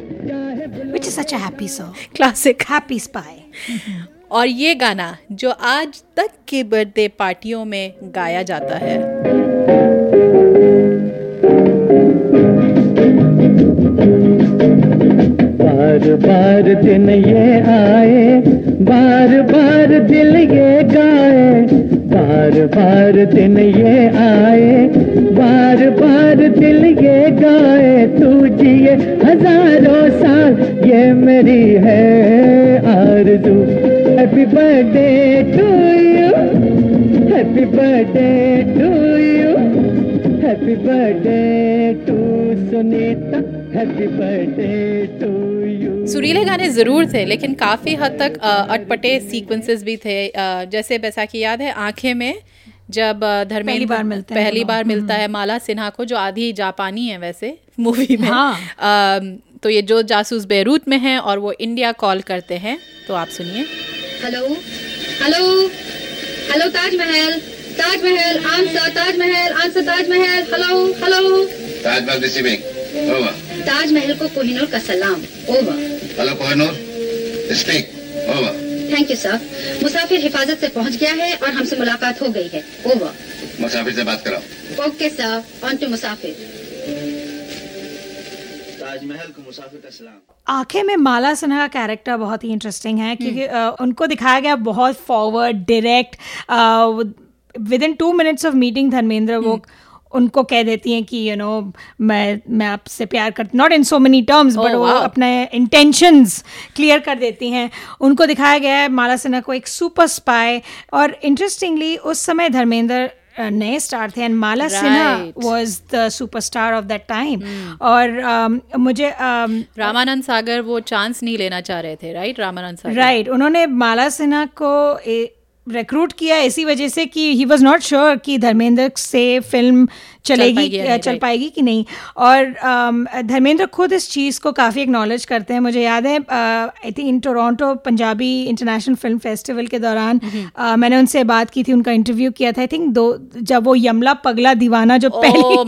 Which is such a happy song. Classic. Happy spy. और ये गाना जो आज तक के बर्थडे पार्टियों में गाया जाता है बार बार दिन ये आए, बार बार दिल ये गाए, बार बार दिन ये आए, बार बार दिल ये गाए, तू जिए हज़ारों साल, ये मेरी है आरज़ू। Happy birthday to you happy birthday to you happy birthday to Sunita सुरीले गाने ज़रूर थे लेकिन काफ़ी हद तक अटपटे सीक्वेंसेस भी थे। जैसे बैसाखी याद है आँखें में जब धर्मेंद्र पहली बार मिलते हैं पहली दोनों। बार मिलता है माला सिन्हा को जो आधी जापानी है वैसे मूवी में। हाँ। अम, तो ये जो जासूस बेरूत में है और वो इंडिया कॉल करते हैं तो आप सुनिए। Hello hello hello Taj Mahal Taj Mahal answer Taj Mahal answer Taj Mahal hello hello. Taj Mahal Taj Mahal को कोहिनूर का सलाम। Over hello Kohinoor. Speak. Over thank you sir मुसाफिर हिफाजत से पहुँच गया है और हमसे मुलाकात हो गई है। ओवर मुसाफिर से बात कराओ ओके सर ऑन टू मुसाफिर। ताजमहल को मुसाफिर का सलाम। आँखें में माला सिन्हा का कैरेक्टर बहुत ही इंटरेस्टिंग है क्योंकि अ, उनको दिखाया गया बहुत forward direct with in two minutes of meeting Dharmendra वो उनको कह देती हैं कि यू you नो know, मैं मैं आपसे प्यार करती not in so many terms but वो. अपने इंटेंशंस क्लियर कर देती हैं। उनको दिखाया गया है माला सिन्हा को एक सुपर स्पाई और इंटरेस्टिंगली उस समय धर्मेंद्र नए स्टार थे and Mala Sinha. Was the superstar of that time और um, मुझे um, रामानंद सागर वो चांस नहीं लेना चाह रहे थे right Ramanand Sagar. Right right, उन्होंने माला सिन्हा को रिक्रूट किया इसी वजह से कि ही वॉज़ नॉट श्योर कि धर्मेंद्र से फ़िल्म चलेगी पाएगी अ, नहीं, चल पाएगी कि नहीं? और धर्मेंद्र खुद इस चीज़ को काफ़ी एक्नॉलेज करते हैं। मुझे याद है I think in Toronto Punjabi international film festival के दौरान अ, मैंने उनसे बात की थी उनका इंटरव्यू किया था। आई थिंक दो जब वो यमला पगला दीवाना जो Oh पहली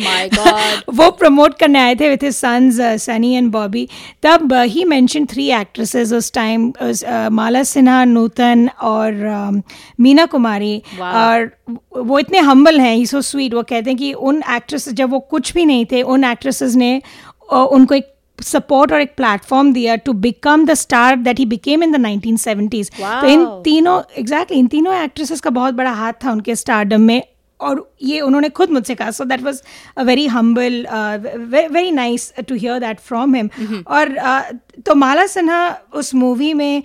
वो प्रमोट करने आए थे with his sons Sunny and Bobby तब ही मैंशन थ्री एक्ट्रेसेस उस टाइम माला सिन्हा नूतन और मीना कुमारी Wow. और वो इतने हम्बल हैं ही सो स्वीट वो कहते हैं कि उन एक्ट्रेस जब वो कुछ भी नहीं थे उन एक्ट्रेसेस ने उनको एक सपोर्ट और एक प्लेटफॉर्म दिया to become the star that he became in the 1970s तो इन तीनों एग्जैक्टली exactly, इन तीनों एक्ट्रेसेस का बहुत बड़ा हाथ था उनके स्टारडम में और ये उन्होंने खुद मुझसे कहा so that was a very humble very nice to hear that from him और uh, तो माला सिन्हा उस मूवी में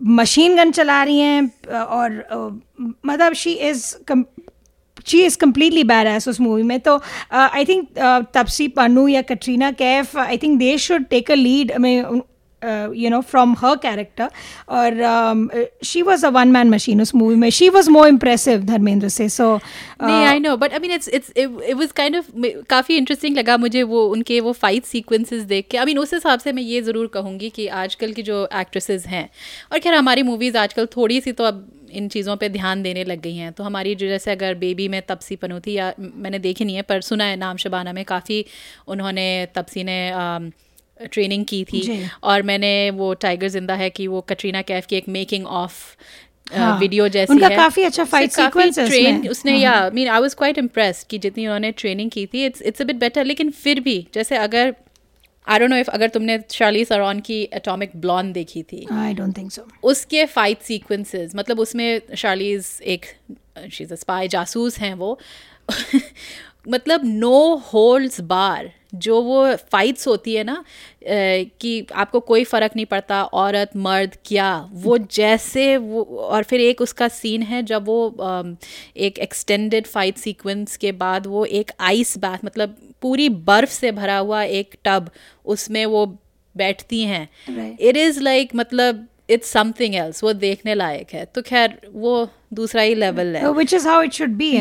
मशीन गन चला रही हैं और मतलब she is come she is completely badass उस मूवी में। तो आई थिंक तपसी, पन्नू या Katrina Kaif I think they should take a lead में you know from her character और she was a one man machine उस मूवी में. She was more impressive Dharmendra से सो नहीं I know but I mean it's it's it was kind of काफ़ी इंटरेस्टिंग लगा मुझे वो उनके वो फाइट सीक्वेंसेस देख के. आई मीन उस हिसाब से मैं ये ज़रूर कहूँगी कि आजकल की जो एक्ट्रेसेस हैं और खैर हमारी मूवीज़ आजकल थोड़ी सी तो अब इन चीज़ों पे ध्यान देने लग गई हैं. तो हमारी जो जैसे अगर बेबी में तपसी पनूथी या मैंने देखी नहीं है पर सुना है नाम शबाना में काफ़ी उन्होंने तपसी ने um, ट्रेनिंग की थी और मैंने वो टाइगर ज़िंदा है कि वो कटरीना कैफ की एक मेकिंग ऑफ़ हाँ, वीडियो जैसी उनका है। काफ़ी अच्छा है train- उसमें। उसने या mean I was quite impressed कि जितनी उन्होंने ट्रेनिंग की थी it's it's a bit better लेकिन फिर भी जैसे अगर आई डोंट नो इफ़ अगर तुमने शार्ली सरॉन की एटॉमिक ब्लॉन्ड देखी थी। आई डोंट थिंक सो उसके फाइट सीक्वेंसेस मतलब उसमें शार्लीज एक शी इज़ स्पाई जासूस हैं वो। मतलब नो होल्ड्स बार जो वो फाइट्स होती है ना कि आपको कोई फ़र्क नहीं पड़ता औरत मर्द क्या वो जैसे वो और फिर एक उसका सीन है जब वो एक एक्सटेंडेड फाइट सीक्वेंस के बाद वो एक आइस बाथ मतलब पूरी बर्फ़ से भरा हुआ एक टब उसमें वो बैठती हैं। इट इज़ लाइक मतलब इट्स समथिंग एल्स वो देखने लायक है। तो खैर वो दूसरा ही लेवल है। Which is how it should be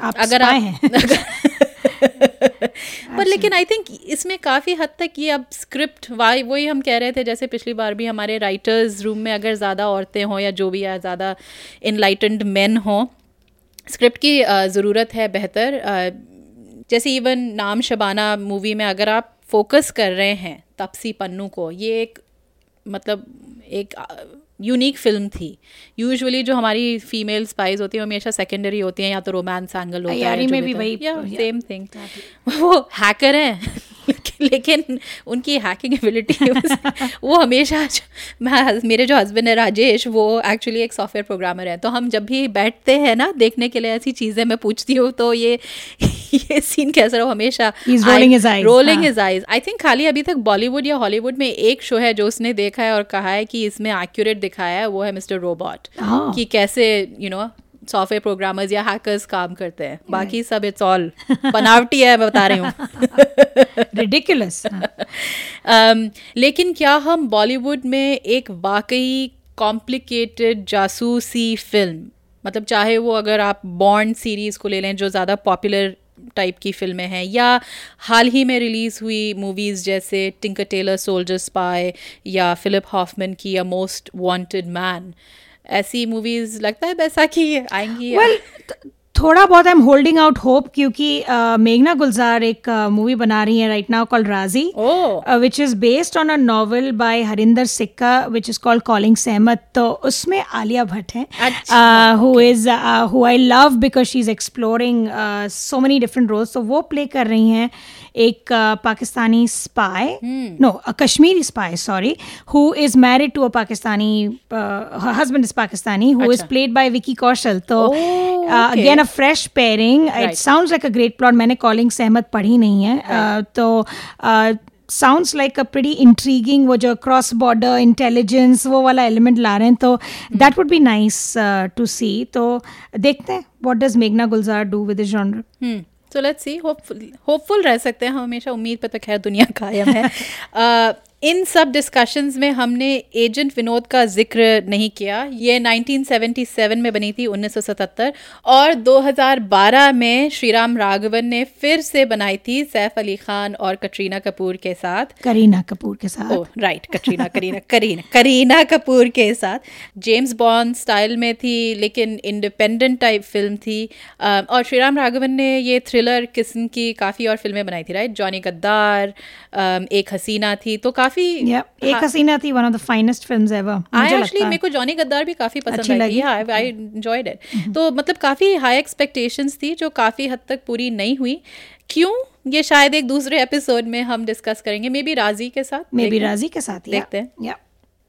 आप अगर आप हैं। पर लेकिन आई थिंक इसमें काफ़ी हद तक ये अब स्क्रिप्ट वाई वही हम कह रहे थे जैसे पिछली बार भी हमारे राइटर्स रूम में अगर ज़्यादा औरतें हों या जो भी या ज़्यादा इनलाइटेंड मैन हों स्क्रिप्ट की ज़रूरत है बेहतर। जैसे इवन नाम शबाना मूवी में अगर आप फोकस कर रहे हैं तपसी पन्नू को ये एक मतलब एक यूनिक फ़िल्म थी। यूजुअली जो हमारी फीमेल स्पाइस होती हैं वो हमेशा सेकेंडरी होती हैं या तो रोमांस एंगल होता है में भी वही- सेम थिंग वो हैकर हैं। लेकिन उनकी हैकिंग एबिलिटी वो हमेशा जो- मैं मेरे जो हस्बैंड है राजेश वो एक्चुअली एक सॉफ्टवेयर प्रोग्रामर है। तो हम जब भी बैठते हैं ना देखने के लिए ऐसी चीज़ें मैं पूछती हूँ तो ये ये सीन कैसा रहा? हमेशा rolling his eyes I think खाली अभी तक बॉलीवुड या हॉलीवुड में एक शो है जो उसने देखा है और कहा है कि इसमें एक्यूरेट दिखाया है वो है मिस्टर रोबोट हाँ। कि कैसे यू नो सॉफ्टवेयर प्रोग्रामर्स या हैकर्स काम करते हैं। बाकी सब इट्स ऑल बनावटी है मैं बता रही हूँ। रिडिकुलस um, लेकिन क्या हम बॉलीवुड में एक वाकई कॉम्प्लिकेटेड जासूसी फ़िल्म मतलब चाहे वो अगर आप बॉन्ड सीरीज़ को ले लें जो ज़्यादा पॉपुलर टाइप की फ़िल्में हैं या हाल ही में रिलीज़ हुई मूवीज़ जैसे टिंकर टेलर सोल्जर स्पाई या फिलिप हॉफमैन की अ मोस्ट वांटेड मैन ऐसी मूवीज़ लगता है वैसा की आएँगी वेल थोड़ा बहुत I am holding out hope क्योंकि मेघना गुलजार एक मूवी बना रही है right now called Raazi which is based on a novel by Harinder Sikka which is called calling Sehmat तो उसमें आलिया भट्ट है who is who I love because she is exploring so many different roles तो वो प्ले कर रही हैं एक Pakistani spy no Kashmiri spy sorry who is married to a Pakistani husband is Pakistani who is. Played by Vicky Kaushal तो. Again a fresh pairing it. Sounds like a great plot मैंने कॉलिंग सहमत पढ़ी नहीं है। Uh, तो sounds like a pretty intriguing वो जो क्रॉस बॉर्डर इंटेलिजेंस वो वाला एलिमेंट ला रहे हैं। तो that would be nice to see तो देखते हैं वॉट डज मेघना Gulzar do with genre so let's see hopeful hopeful रह सकते हैं। हम हमेशा उम्मीद पर तो खैर दुनिया कायम है। अ, इन सब डिस्कशंस में हमने एजेंट विनोद का ज़िक्र नहीं किया। ये 1977 में बनी थी 1977 और 2012 में श्रीराम राघवन ने फिर से बनाई थी सैफ अली खान और कटरीना कपूर के साथ। करीना कपूर के साथ। ओह राइट कटरीना करीना करीना करीना कपूर के साथ। जेम्स बॉन्ड स्टाइल में थी लेकिन इंडिपेंडेंट टाइप फ़िल्म थी। और श्रीराम राघवन ने ये थ्रिलर किस्म की काफ़ी और फ़िल्में बनाई थी राइट जॉनी गद्दार एक हसीना थी। तो काफ़ी Yeah, Ek Haseena Thi one of the finest films ever I actually मेरे को जॉनी गद्दार भी काफ़ी पसंद आई लगी? आई एंजॉयड इट तो मतलब काफ़ी हाई एक्सपेक्टेशंस थी जो काफ़ी हद तक पूरी नहीं हुई। क्यों? ये शायद एक दूसरे एपिसोड में हम डिस्कस करेंगे। मे बी राज़ी के साथ मे बी राज़ी के साथ देखते हैं। या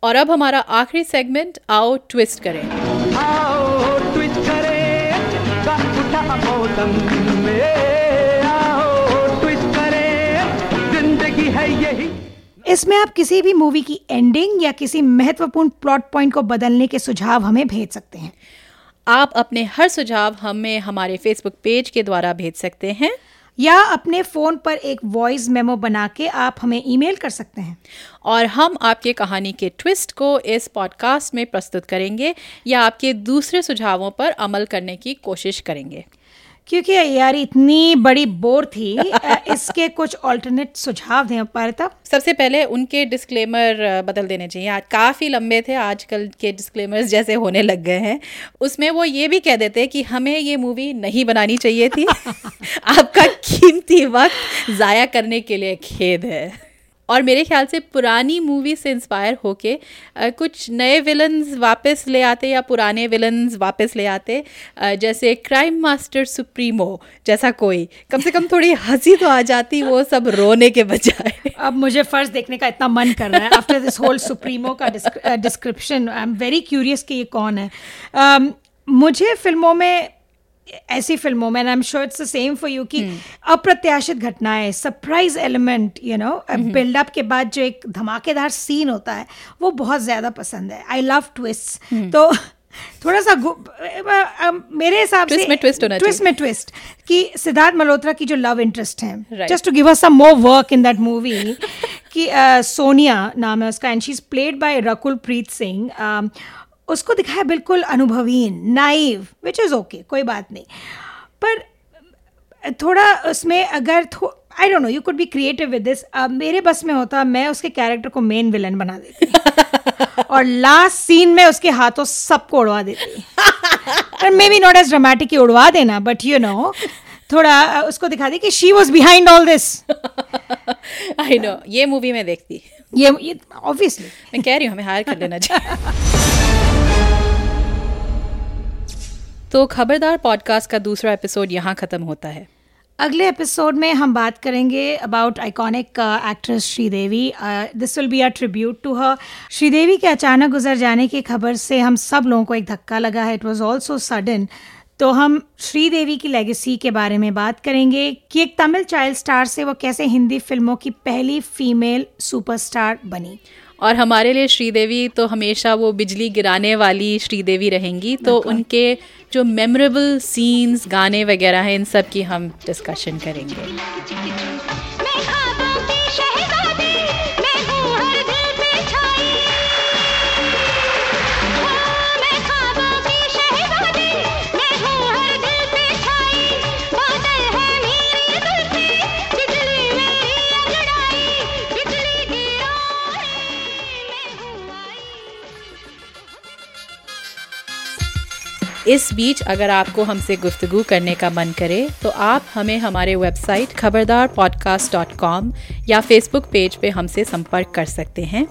और अब हमारा आखिरी सेगमेंट आओ ट्विस्ट करें। आओ ट्विस्ट करें। इसमें आप किसी भी मूवी की एंडिंग या किसी महत्वपूर्ण प्लॉट पॉइंट को बदलने के सुझाव हमें भेज सकते हैं। आप अपने हर सुझाव हमें हमारे फेसबुक पेज के द्वारा भेज सकते हैं। या अपने फ़ोन पर एक वॉइस मेमो बना के आप हमें ईमेल कर सकते हैं। और हम आपके कहानी के ट्विस्ट को इस पॉडकास्ट में प्रस्तुत करेंगे या आपके दूसरे सुझावों पर अमल करने की कोशिश करेंगे। क्योंकि यार इतनी बड़ी बोर थी इसके कुछ ऑल्टरनेट सुझाव दें पारिता सबसे पहले उनके डिस्क्लेमर बदल देने चाहिए। आज काफ़ी लंबे थे आजकल के डिस्क्लेमर्स जैसे होने लग गए हैं। उसमें वो ये भी कह देते कि हमें ये मूवी नहीं बनानी चाहिए थी। आपका कीमती वक्त ज़ाया करने के लिए खेद है। और मेरे ख्याल से पुरानी मूवी से इंस्पायर होके कुछ नए विलन्स वापस ले आते या पुराने विलन्स वापस ले आते जैसे क्राइम मास्टर सुप्रीमो जैसा कोई। कम से कम थोड़ी हँसी तो आ जाती वो सब रोने के बजाय। अब मुझे फ़र्स्ट देखने का इतना मन कर रहा है। आफ्टर दिस होल सुप्रीमो का description I am very curious कि ये कौन है। um, मुझे फ़िल्मों में ऐसी फ़िल्मों में I am sure it's the same for you कि अप्रत्याशित घटनाएँ surprise element you know buildup के बाद जो एक धमाकेदार सीन होता है वो बहुत ज़्यादा पसंद है। आई लव ट्विस्ट तो थोड़ा सा मेरे हिसाब से में twist होना ट्विस्ट में ट्विस्ट कि सिद्धार्थ मल्होत्रा की जो लव इंटरेस्ट है just to give us some more work in that movie कि सोनिया नाम है उसका and she is played by Rakul Preet Singh उसको दिखाया बिल्कुल अनुभवीन नाइव विच इज़ ओके कोई बात नहीं। पर थोड़ा उसमें अगर I don't know you could be creative with this मेरे बस में होता मैं उसके कैरेक्टर को मेन विलन बना देती। और लास्ट सीन में उसके हाथों सबको उड़वा देती। Maybe not as dramatic उड़वा देना बट यू नो थोड़ा उसको दिखा दी कि she was behind all this I know ये मूवी में देखती। ये ऑब्वियसली मैं कह रही हूँ हमें हायर कर लेना चाहिए। तो खबरदार पॉडकास्ट का दूसरा एपिसोड यहाँ ख़त्म होता है। अगले एपिसोड में हम बात करेंगे about iconic actress Sridevi. This will be a tribute to her Sridevi के अचानक गुजर जाने की खबर से हम सब लोगों को एक धक्का लगा है। इट वाज आल्सो सडन तो हम श्रीदेवी की लेगेसी के बारे में बात करेंगे कि एक तमिल चाइल्ड स्टार से वो कैसे हिंदी फ़िल्मों की पहली फीमेल सुपरस्टार बनी। और हमारे लिए श्रीदेवी तो हमेशा वो बिजली गिराने वाली श्रीदेवी रहेंगी। तो उनके जो मेमोरेबल सीन्स गाने वगैरह हैं इन सब की हम डिस्कशन करेंगे। इस बीच अगर आपको हमसे गुफ्तगू करने का मन करे तो आप हमें हमारे website Khabardar podcast dot com या फेसबुक पेज पे हमसे संपर्क कर सकते हैं।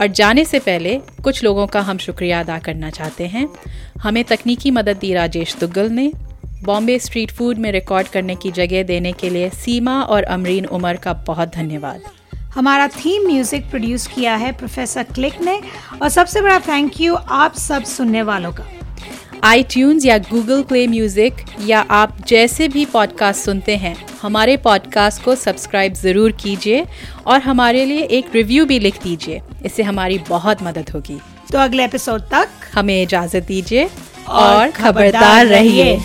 और जाने से पहले कुछ लोगों का हम शुक्रिया अदा करना चाहते हैं। हमें तकनीकी मदद दी राजेश दुग्गल ने। बॉम्बे स्ट्रीट फ़ूड में रिकॉर्ड करने की जगह देने के लिए सीमा और अमरीन उमर का बहुत धन्यवाद। हमारा थीम म्यूज़िक प्रोड्यूस किया है प्रोफेसर क्लिक ने। और सबसे बड़ा थैंक यू आप सब सुनने वालों का। आई या गूगल प्ले म्यूज़िक या आप जैसे भी पॉडकास्ट सुनते हैं हमारे पॉडकास्ट को सब्सक्राइब ज़रूर कीजिए और हमारे लिए एक रिव्यू भी लिख दीजिए। इससे हमारी बहुत मदद होगी। तो अगले एपिसोड तक हमें इजाज़त दीजिए और और खबरदार। रहिए।